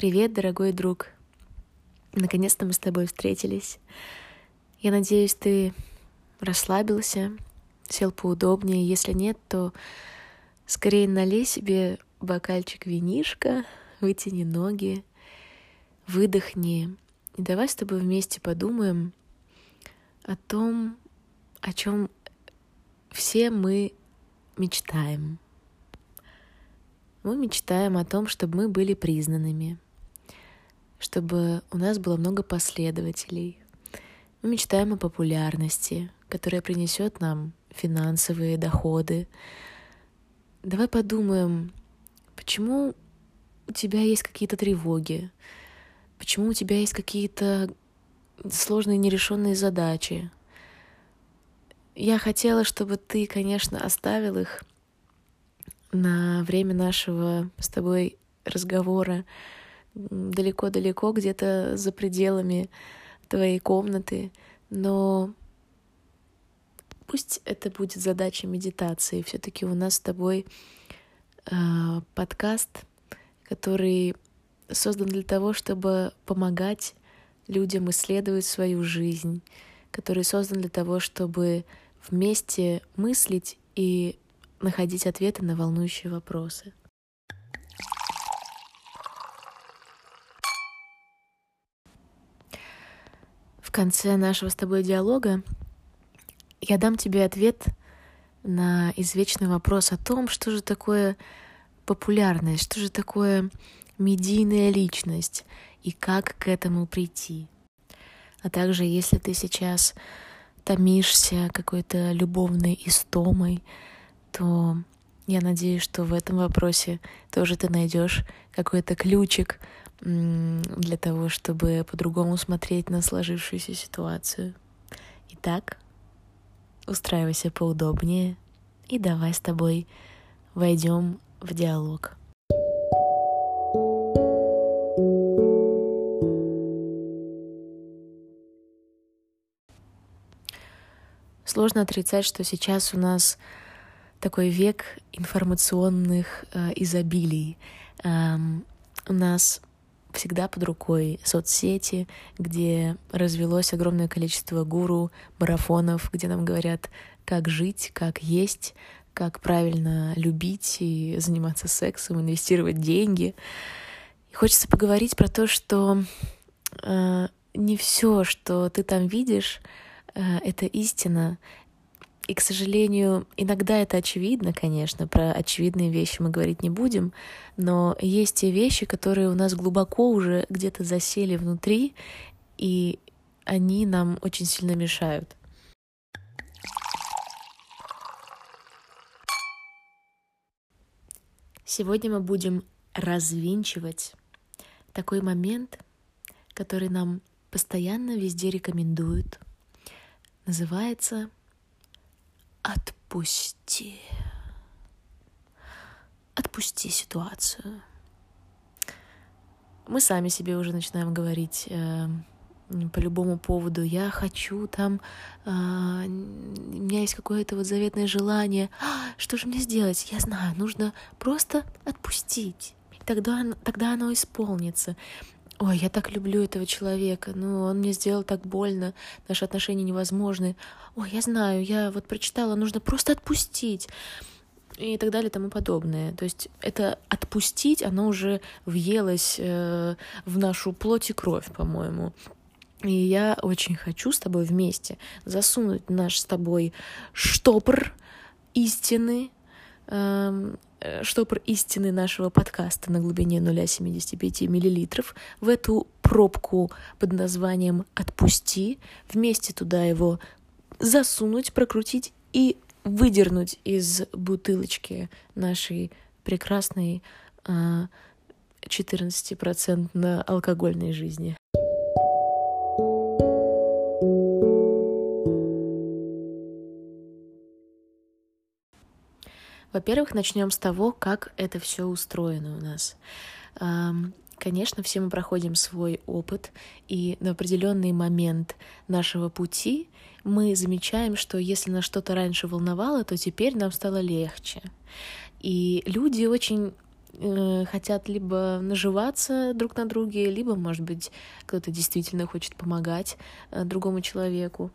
Привет, дорогой друг. Наконец-то мы с тобой встретились. Я надеюсь, ты расслабился, сел поудобнее. Если нет, то скорее налей себе бокальчик винишка, вытяни ноги, выдохни. И давай с тобой вместе подумаем о том, о чем все мы мечтаем. Мы мечтаем о том, чтобы мы были признанными, чтобы у нас было много последователей. Мы мечтаем о популярности, которая принесет нам финансовые доходы. Давай подумаем, почему у тебя есть какие-то тревоги, почему у тебя есть какие-то сложные нерешенные задачи. Я хотела, чтобы ты, конечно, оставил их на время нашего с тобой разговора далеко-далеко, где-то за пределами твоей комнаты, но пусть это будет задача медитации. Все-таки у нас с тобой э, подкаст, который создан для того, чтобы помогать людям исследовать свою жизнь, который создан для того, чтобы вместе мыслить и находить ответы на волнующие вопросы. В конце нашего с тобой диалога я дам тебе ответ на извечный вопрос о том, что же такое популярность, что же такое медийная личность и как к этому прийти. А также, если ты сейчас томишься какой-то любовной истомой, то я надеюсь, что в этом вопросе тоже ты найдешь какой-то ключик для того, чтобы по-другому смотреть на сложившуюся ситуацию. Итак, устраивайся поудобнее и давай с тобой войдем в диалог. Сложно отрицать, что сейчас у нас такой век информационных э, изобилий. Эм, у нас всегда под рукой соцсети, где развелось огромное количество гуру, марафонов, где нам говорят, как жить, как есть, как правильно любить и заниматься сексом, инвестировать деньги. И хочется поговорить про то, что э, не все, что ты там видишь, э, это истина. И, к сожалению, иногда это очевидно, конечно, про очевидные вещи мы говорить не будем, но есть те вещи, которые у нас глубоко уже где-то засели внутри, и они нам очень сильно мешают. Сегодня мы будем развинчивать такой момент, который нам постоянно везде рекомендуют. Называется Отпусти. Отпусти ситуацию. Мы сами себе уже начинаем говорить э, по любому поводу. Я хочу там, э, у меня есть какое-то вот заветное желание. А, что же мне сделать? Я знаю, нужно просто отпустить. Тогда, тогда оно исполнится ой, я так люблю этого человека, ну, он мне сделал так больно, наши отношения невозможны. Ой, я знаю, я вот прочитала, нужно просто отпустить и так далее и тому подобное. То есть это отпустить, оно уже въелось э, в нашу плоть и кровь, по-моему. И я очень хочу с тобой вместе засунуть наш с тобой штопор истины, эм, штопор истины нашего подкаста на глубине 0,75 мл в эту пробку под названием «Отпусти», вместе туда его засунуть, прокрутить и выдернуть из бутылочки нашей прекрасной 14% а, алкогольной жизни. Во-первых, начнем с того, как это все устроено у нас. Конечно, все мы проходим свой опыт, и на определенный момент нашего пути мы замечаем, что если нас что-то раньше волновало, то теперь нам стало легче. И люди очень э, хотят либо наживаться друг на друге, либо, может быть, кто-то действительно хочет помогать э, другому человеку.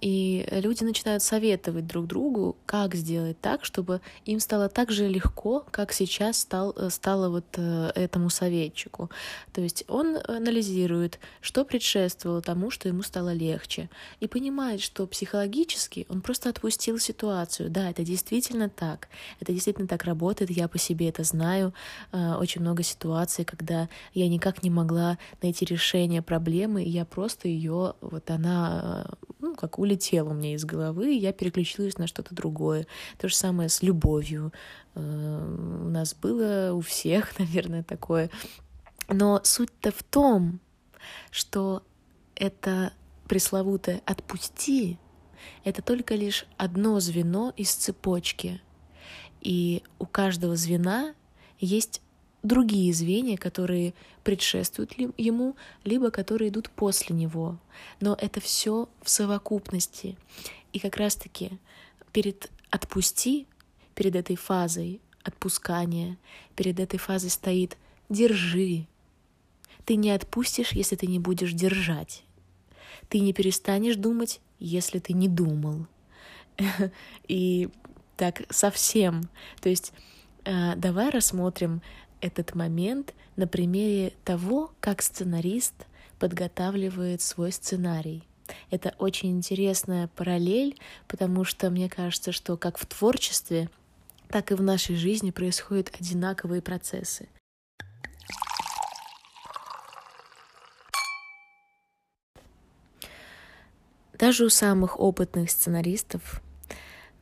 И люди начинают советовать друг другу, как сделать так, чтобы им стало так же легко, как сейчас стал, э, стало вот э, этому советчику. То есть он анализирует, что предшествовало тому, что ему стало легче, и понимает, что психологически он просто отпустил ситуацию. Да, это действительно так. Это действительно так работает, я по себе это знаю. Э, очень много ситуаций, когда я никак не могла найти решение проблемы, и я просто ее, вот она ну, как улетела у меня из головы, и я переключилась на что-то другое. То же самое с любовью. Э, у нас было у всех, наверное, такое. Но суть-то в том, что это пресловутое «отпусти» — это только лишь одно звено из цепочки. И у каждого звена есть другие звенья, которые предшествуют ему, либо которые идут после него. Но это все в совокупности. И как раз-таки перед отпусти, перед этой фазой отпускания, перед этой фазой стоит держи. Ты не отпустишь, если ты не будешь держать. Ты не перестанешь думать, если ты не думал. И так совсем. То есть э, давай рассмотрим этот момент на примере того, как сценарист подготавливает свой сценарий. Это очень интересная параллель, потому что мне кажется, что как в творчестве, так и в нашей жизни происходят одинаковые процессы. Даже у самых опытных сценаристов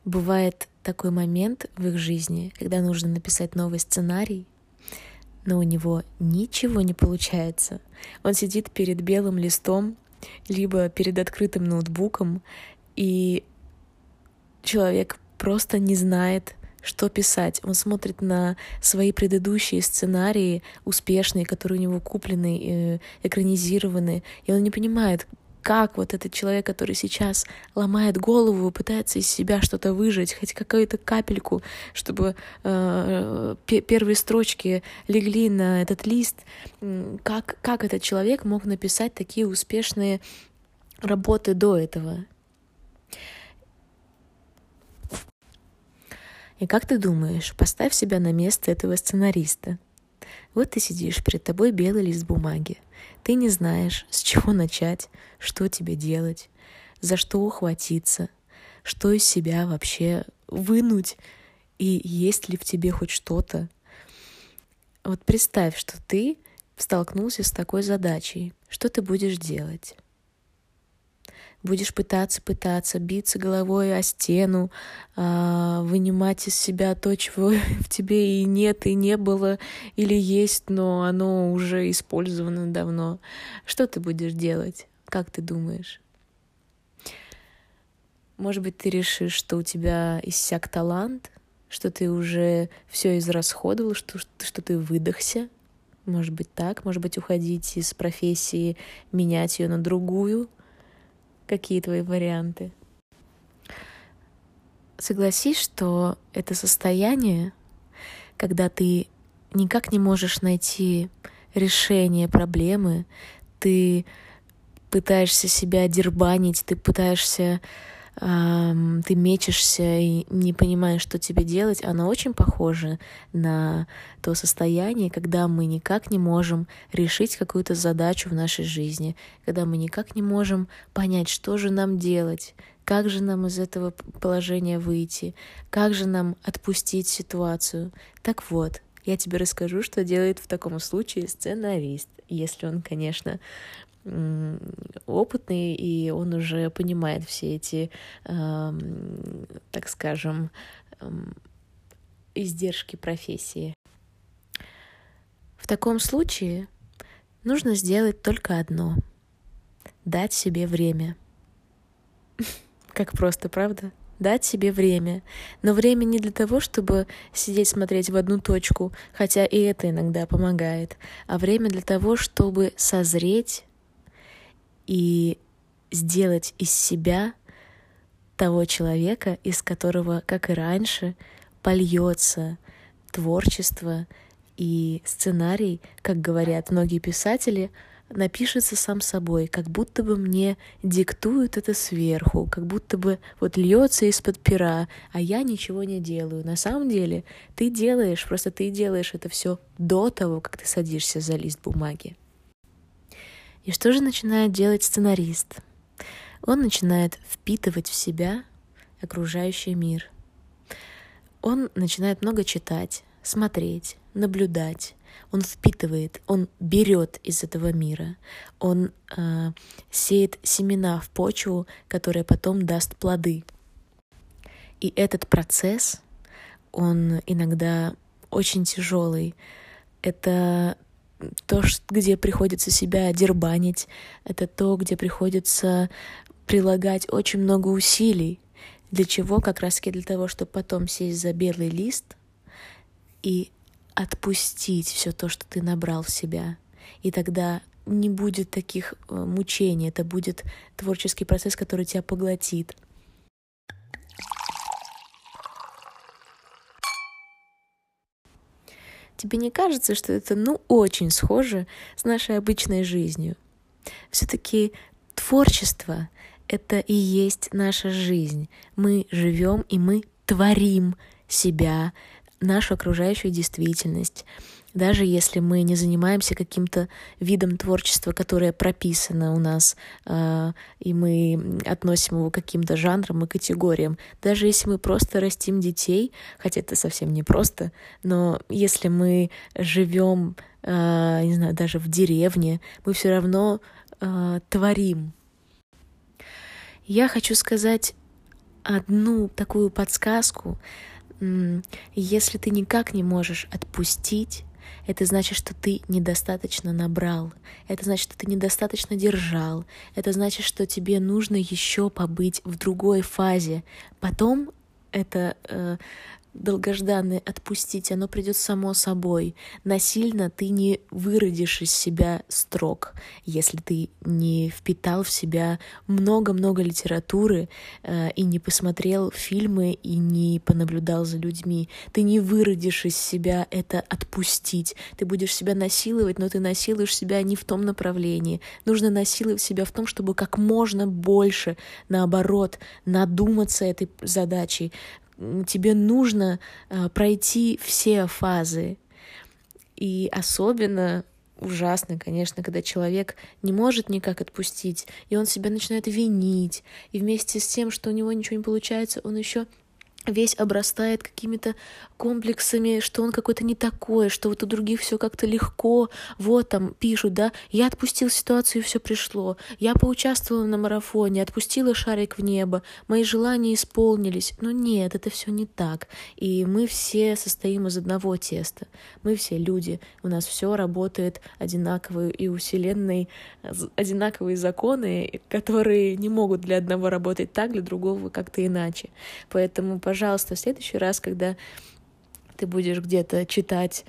бывает такой момент в их жизни, когда нужно написать новый сценарий, но у него ничего не получается. Он сидит перед белым листом, либо перед открытым ноутбуком, и человек просто не знает, что писать. Он смотрит на свои предыдущие сценарии, успешные, которые у него куплены, э, экранизированы, и он не понимает, как вот этот человек, который сейчас ломает голову, пытается из себя что-то выжать, хоть какую-то капельку, чтобы э, первые строчки легли на этот лист, как, как этот человек мог написать такие успешные работы до этого. И как ты думаешь, поставь себя на место этого сценариста. Вот ты сидишь, перед тобой белый лист бумаги. Ты не знаешь, с чего начать, что тебе делать, за что ухватиться, что из себя вообще вынуть, и есть ли в тебе хоть что-то. Вот представь, что ты столкнулся с такой задачей. Что ты будешь делать? Будешь пытаться, пытаться, биться головой о стену, а, вынимать из себя то, чего в тебе и нет, и не было, или есть, но оно уже использовано давно. Что ты будешь делать? Как ты думаешь? Может быть, ты решишь, что у тебя иссяк талант, что ты уже все израсходовал, что, что ты выдохся. Может быть так, может быть уходить из профессии, менять ее на другую, Какие твои варианты? Согласись, что это состояние, когда ты никак не можешь найти решение проблемы, ты пытаешься себя дербанить, ты пытаешься ты мечешься и не понимаешь, что тебе делать, оно очень похоже на то состояние, когда мы никак не можем решить какую-то задачу в нашей жизни, когда мы никак не можем понять, что же нам делать, как же нам из этого положения выйти, как же нам отпустить ситуацию. Так вот, я тебе расскажу, что делает в таком случае сценарист, если он, конечно, опытный, и он уже понимает все эти, так скажем, издержки профессии. В таком случае нужно сделать только одно — дать себе время. Как просто, правда? Дать себе время. Но время не для того, чтобы сидеть смотреть в одну точку, хотя и это иногда помогает, а время для того, чтобы созреть и сделать из себя того человека, из которого, как и раньше, польется творчество, И сценарий, как говорят многие писатели, напишется сам собой, как будто бы мне диктуют это сверху, как будто бы вот льется из-под пера, а я ничего не делаю. На самом деле ты делаешь, просто ты делаешь это все до того, как ты садишься за лист бумаги. И что же начинает делать сценарист? Он начинает впитывать в себя окружающий мир. Он начинает много читать, смотреть, наблюдать, он впитывает, он берет из этого мира, он э, сеет семена в почву, которая потом даст плоды. И этот процесс, он иногда очень тяжелый. Это то, где приходится себя дербанить, это то, где приходится прилагать очень много усилий. Для чего? Как раз для того, чтобы потом сесть за белый лист и отпустить все то, что ты набрал в себя. И тогда не будет таких э, мучений, это будет творческий процесс, который тебя поглотит. Тебе не кажется, что это, ну, очень схоже с нашей обычной жизнью? Все-таки творчество — это и есть наша жизнь. Мы живем и мы творим себя, нашу окружающую действительность, даже если мы не занимаемся каким-то видом творчества, которое прописано у нас, э, и мы относим его к каким-то жанрам и категориям, даже если мы просто растим детей, хотя это совсем не просто, но если мы живем, э, не знаю, даже в деревне, мы все равно э, творим. Я хочу сказать одну такую подсказку если ты никак не можешь отпустить, это значит, что ты недостаточно набрал, это значит, что ты недостаточно держал, это значит, что тебе нужно еще побыть в другой фазе. Потом это э, долгожданное отпустить, оно придет само собой. Насильно ты не выродишь из себя строк, если ты не впитал в себя много-много литературы э, и не посмотрел фильмы и не понаблюдал за людьми. Ты не выродишь из себя это отпустить. Ты будешь себя насиловать, но ты насилуешь себя не в том направлении. Нужно насиловать себя в том, чтобы как можно больше, наоборот, надуматься этой задачей, тебе нужно э, пройти все фазы. И особенно ужасно, конечно, когда человек не может никак отпустить, и он себя начинает винить, и вместе с тем, что у него ничего не получается, он еще весь обрастает какими-то комплексами, что он какой-то не такой, что вот у других все как-то легко. Вот там пишут, да, я отпустил ситуацию, и все пришло. Я поучаствовала на марафоне, отпустила шарик в небо, мои желания исполнились. Но нет, это все не так. И мы все состоим из одного теста. Мы все люди, у нас все работает одинаково, и у Вселенной одинаковые законы, которые не могут для одного работать так, для другого как-то иначе. Поэтому, пожалуйста, в следующий раз, когда ты будешь где-то читать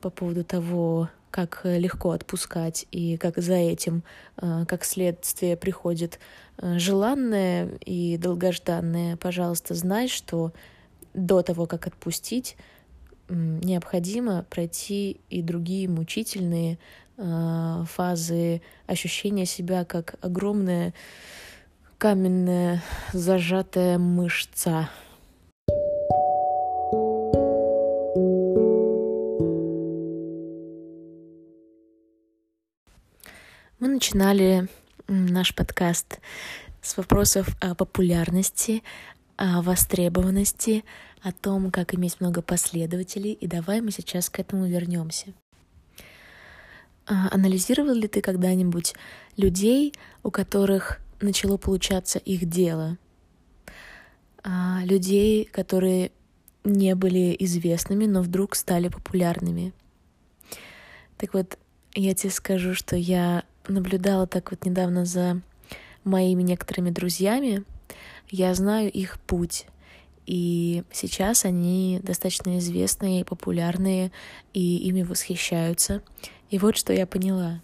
по поводу того, как легко отпускать и как за этим, э, как следствие приходит э, желанное и долгожданное, пожалуйста, знай, что до того, как отпустить, необходимо пройти и другие мучительные э, фазы ощущения себя как огромная каменная зажатая мышца. Начинали наш подкаст с вопросов о популярности, о востребованности, о том, как иметь много последователей, и давай мы сейчас к этому вернемся. А, анализировал ли ты когда-нибудь людей, у которых начало получаться их дело? А, людей, которые не были известными, но вдруг стали популярными. Так вот, я тебе скажу, что я наблюдала так вот недавно за моими некоторыми друзьями. Я знаю их путь. И сейчас они достаточно известные, популярные, и ими восхищаются. И вот что я поняла.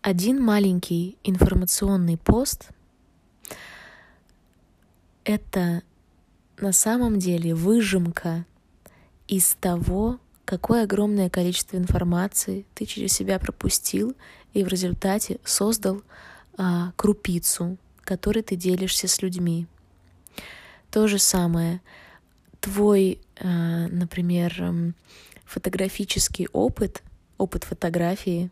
Один маленький информационный пост — это на самом деле выжимка из того, какое огромное количество информации ты через себя пропустил и в результате создал а, крупицу, которой ты делишься с людьми. То же самое. Твой, а, например, фотографический опыт, опыт фотографии,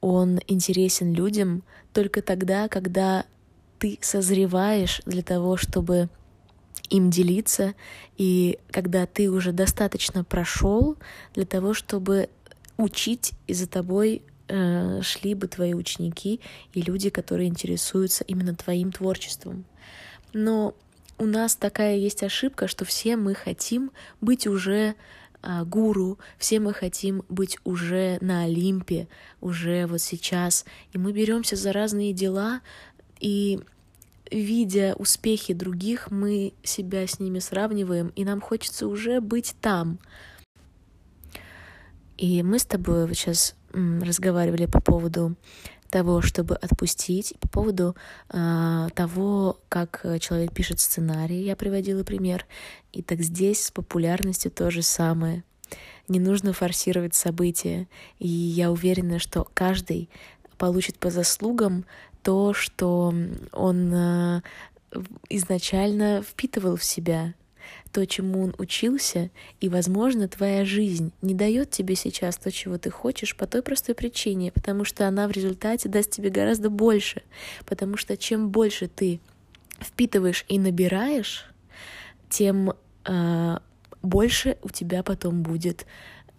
он интересен людям только тогда, когда ты созреваешь для того, чтобы им делиться, и когда ты уже достаточно прошел для того, чтобы учить, и за тобой э, шли бы твои ученики и люди, которые интересуются именно твоим творчеством. Но у нас такая есть ошибка, что все мы хотим быть уже а, гуру, все мы хотим быть уже на Олимпе, уже вот сейчас, и мы беремся за разные дела, и видя успехи других, мы себя с ними сравниваем, и нам хочется уже быть там. И мы с тобой вот сейчас разговаривали по поводу того, чтобы отпустить, по поводу э, того, как человек пишет сценарий, я приводила пример. И так здесь с популярностью то же самое. Не нужно форсировать события. И я уверена, что каждый получит по заслугам то, что он э, изначально впитывал в себя, то, чему он учился, и, возможно, твоя жизнь не дает тебе сейчас то, чего ты хочешь, по той простой причине, потому что она в результате даст тебе гораздо больше, потому что чем больше ты впитываешь и набираешь, тем э, больше у тебя потом будет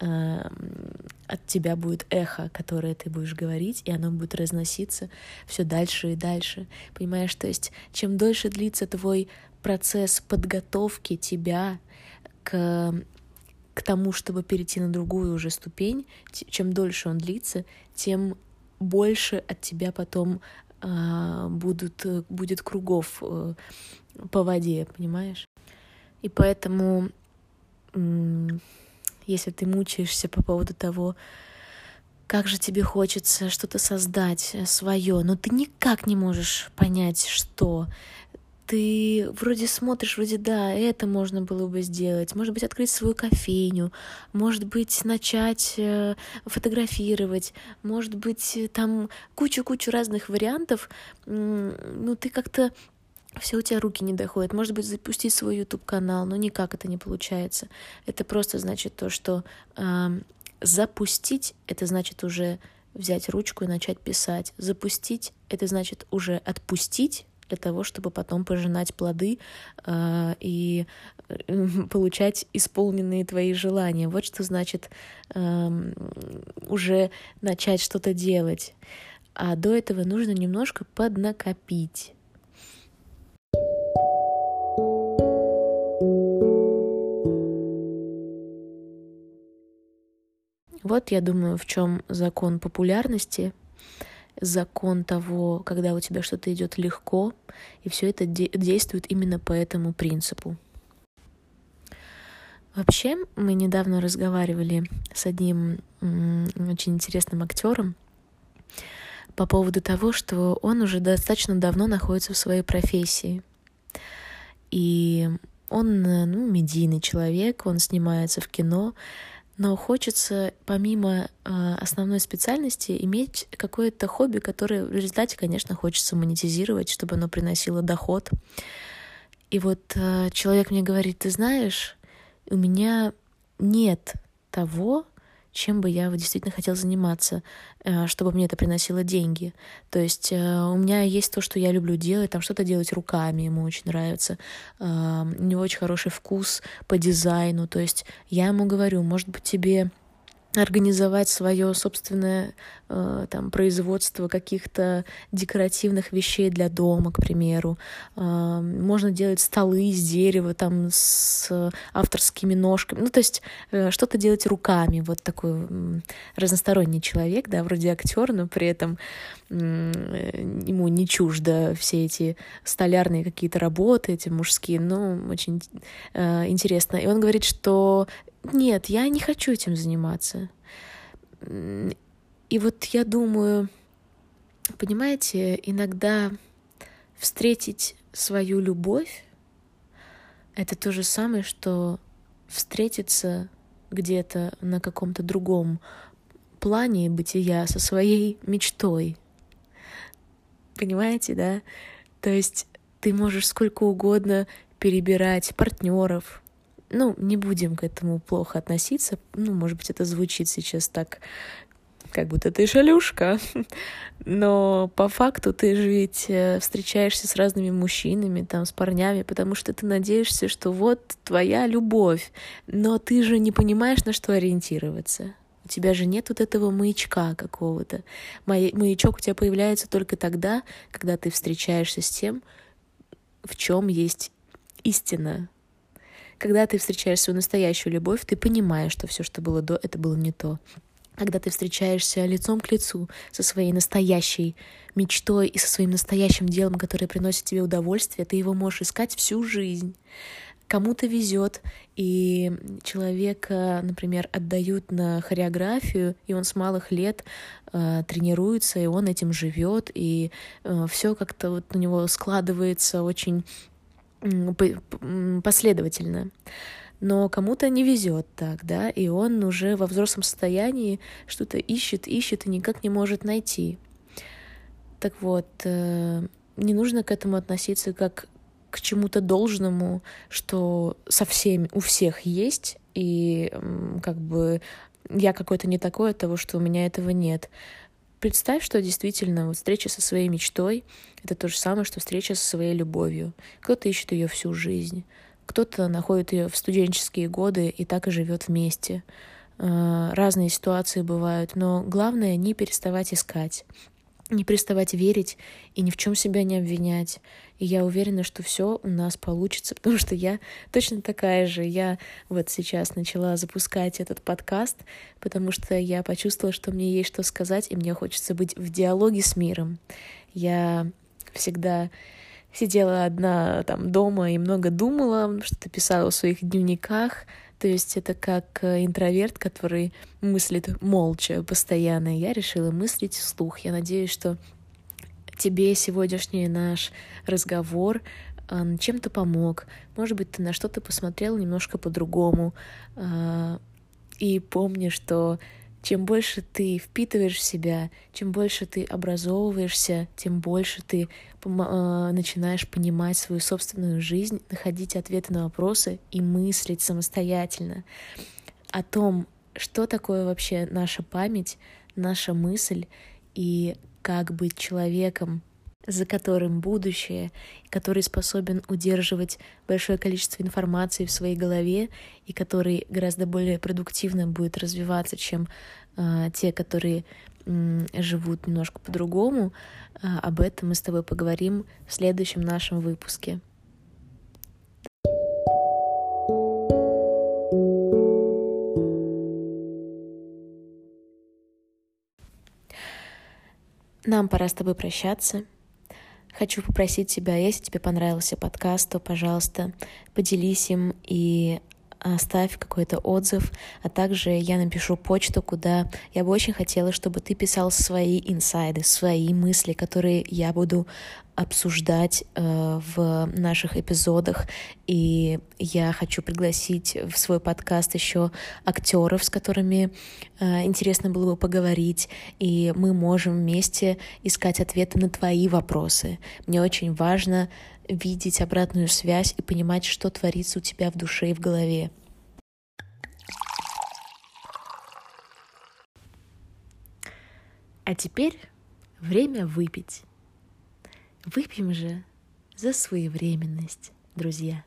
Эм, от тебя будет эхо, которое ты будешь говорить, и оно будет разноситься все дальше и дальше. Понимаешь, то есть чем дольше длится твой процесс подготовки тебя к, к тому, чтобы перейти на другую уже ступень, чем дольше он длится, тем больше от тебя потом э, будут, будет кругов э, по воде, понимаешь? И поэтому если ты мучаешься по поводу того, как же тебе хочется что-то создать э, свое, но ты никак не можешь понять, что. Ты вроде смотришь, вроде да, это можно было бы сделать, может быть, открыть свою кофейню, может быть, начать э, фотографировать, может быть, там кучу-кучу разных вариантов, ну, ты как-то все у тебя руки не доходят. Может быть, запустить свой YouTube-канал, но никак это не получается. Это просто значит то, что э, запустить — это значит уже взять ручку и начать писать. Запустить — это значит уже отпустить для того, чтобы потом пожинать плоды э, и э, получать исполненные твои желания. Вот что значит э, уже начать что-то делать. А до этого нужно немножко поднакопить. Вот я думаю, в чем закон популярности, закон того, когда у тебя что-то идет легко, и все это де- действует именно по этому принципу. Вообще, мы недавно разговаривали с одним очень интересным актером по поводу того, что он уже достаточно давно находится в своей профессии. И он, ну, медийный человек, он снимается в кино, но хочется помимо э, основной специальности иметь какое-то хобби, которое в результате, конечно, хочется монетизировать, чтобы оно приносило доход. И вот э, человек мне говорит, ты знаешь, у меня нет того, чем бы я действительно хотел заниматься, э, чтобы мне это приносило деньги. То есть э, у меня есть то, что я люблю делать, там что-то делать руками, ему очень нравится. Э, у него очень хороший вкус по дизайну. То есть я ему говорю, может быть, тебе организовать свое собственное э, там производство каких-то декоративных вещей для дома, к примеру. Э, можно делать столы из дерева там с авторскими ножками. Ну, то есть э, что-то делать руками. Вот такой э, разносторонний человек, да, вроде актер, но при этом э, ему не чуждо все эти столярные какие-то работы, эти мужские. Ну, очень э, интересно. И он говорит, что нет, я не хочу этим заниматься. И вот я думаю, понимаете, иногда встретить свою любовь — это то же самое, что встретиться где-то на каком-то другом плане бытия со своей мечтой. Понимаете, да? То есть ты можешь сколько угодно перебирать партнеров. Ну, не будем к этому плохо относиться. Ну, может быть, это звучит сейчас так, как будто ты шалюшка. Но по факту ты же ведь э, встречаешься с разными мужчинами, там, с парнями, потому что ты надеешься, что вот твоя любовь. Но ты же не понимаешь, на что ориентироваться. У тебя же нет вот этого маячка какого-то. Маячок у тебя появляется только тогда, когда ты встречаешься с тем, в чем есть истина. Когда ты встречаешь свою настоящую любовь, ты понимаешь, что все, что было до, это было не то. Когда ты встречаешься лицом к лицу со своей настоящей мечтой и со своим настоящим делом, которое приносит тебе удовольствие, ты его можешь искать всю жизнь. Кому-то везет, и человека, например, отдают на хореографию, и он с малых лет э, тренируется, и он этим живет, и э, все как-то вот у него складывается очень последовательно. Но кому-то не везет так, да, и он уже во взрослом состоянии что-то ищет, ищет и никак не может найти. Так вот, э, не нужно к этому относиться как к чему-то должному, что со всеми, у всех есть, и как бы я какой-то не такой от того, что у меня этого нет. Представь, что действительно вот встреча со своей мечтой — это то же самое, что встреча со своей любовью. Кто-то ищет ее всю жизнь, кто-то находит ее в студенческие годы и так и живет вместе. А, разные ситуации бывают, но главное не переставать искать, не переставать верить и ни в чем себя не обвинять. И я уверена, что все у нас получится, потому что я точно такая же. Я вот сейчас начала запускать этот подкаст, потому что я почувствовала, что мне есть что сказать, и мне хочется быть в диалоге с миром. Я всегда сидела одна там дома и много думала, что-то писала в своих дневниках, то есть это как э, интроверт, который мыслит молча постоянно. Я решила мыслить вслух. Я надеюсь, что тебе сегодняшний наш разговор э, чем-то помог. Может быть, ты на что-то посмотрел немножко по-другому. Э, и помни, что чем больше ты впитываешь в себя, чем больше ты образовываешься, тем больше ты э, начинаешь понимать свою собственную жизнь, находить ответы на вопросы и мыслить самостоятельно. О том, что такое вообще наша память, наша мысль и как быть человеком, за которым будущее, который способен удерживать большое количество информации в своей голове и который гораздо более продуктивно будет развиваться, чем э, те, которые э, живут немножко по-другому. Э, об этом мы с тобой поговорим в следующем нашем выпуске. Нам пора с тобой прощаться. Хочу попросить тебя, если тебе понравился подкаст, то, пожалуйста, поделись им и оставь какой-то отзыв, а также я напишу почту, куда я бы очень хотела, чтобы ты писал свои инсайды, свои мысли, которые я буду обсуждать э, в наших эпизодах. И я хочу пригласить в свой подкаст еще актеров, с которыми э, интересно было бы поговорить. И мы можем вместе искать ответы на твои вопросы. Мне очень важно видеть обратную связь и понимать, что творится у тебя в душе и в голове. А теперь время выпить. Выпьем же за своевременность, друзья.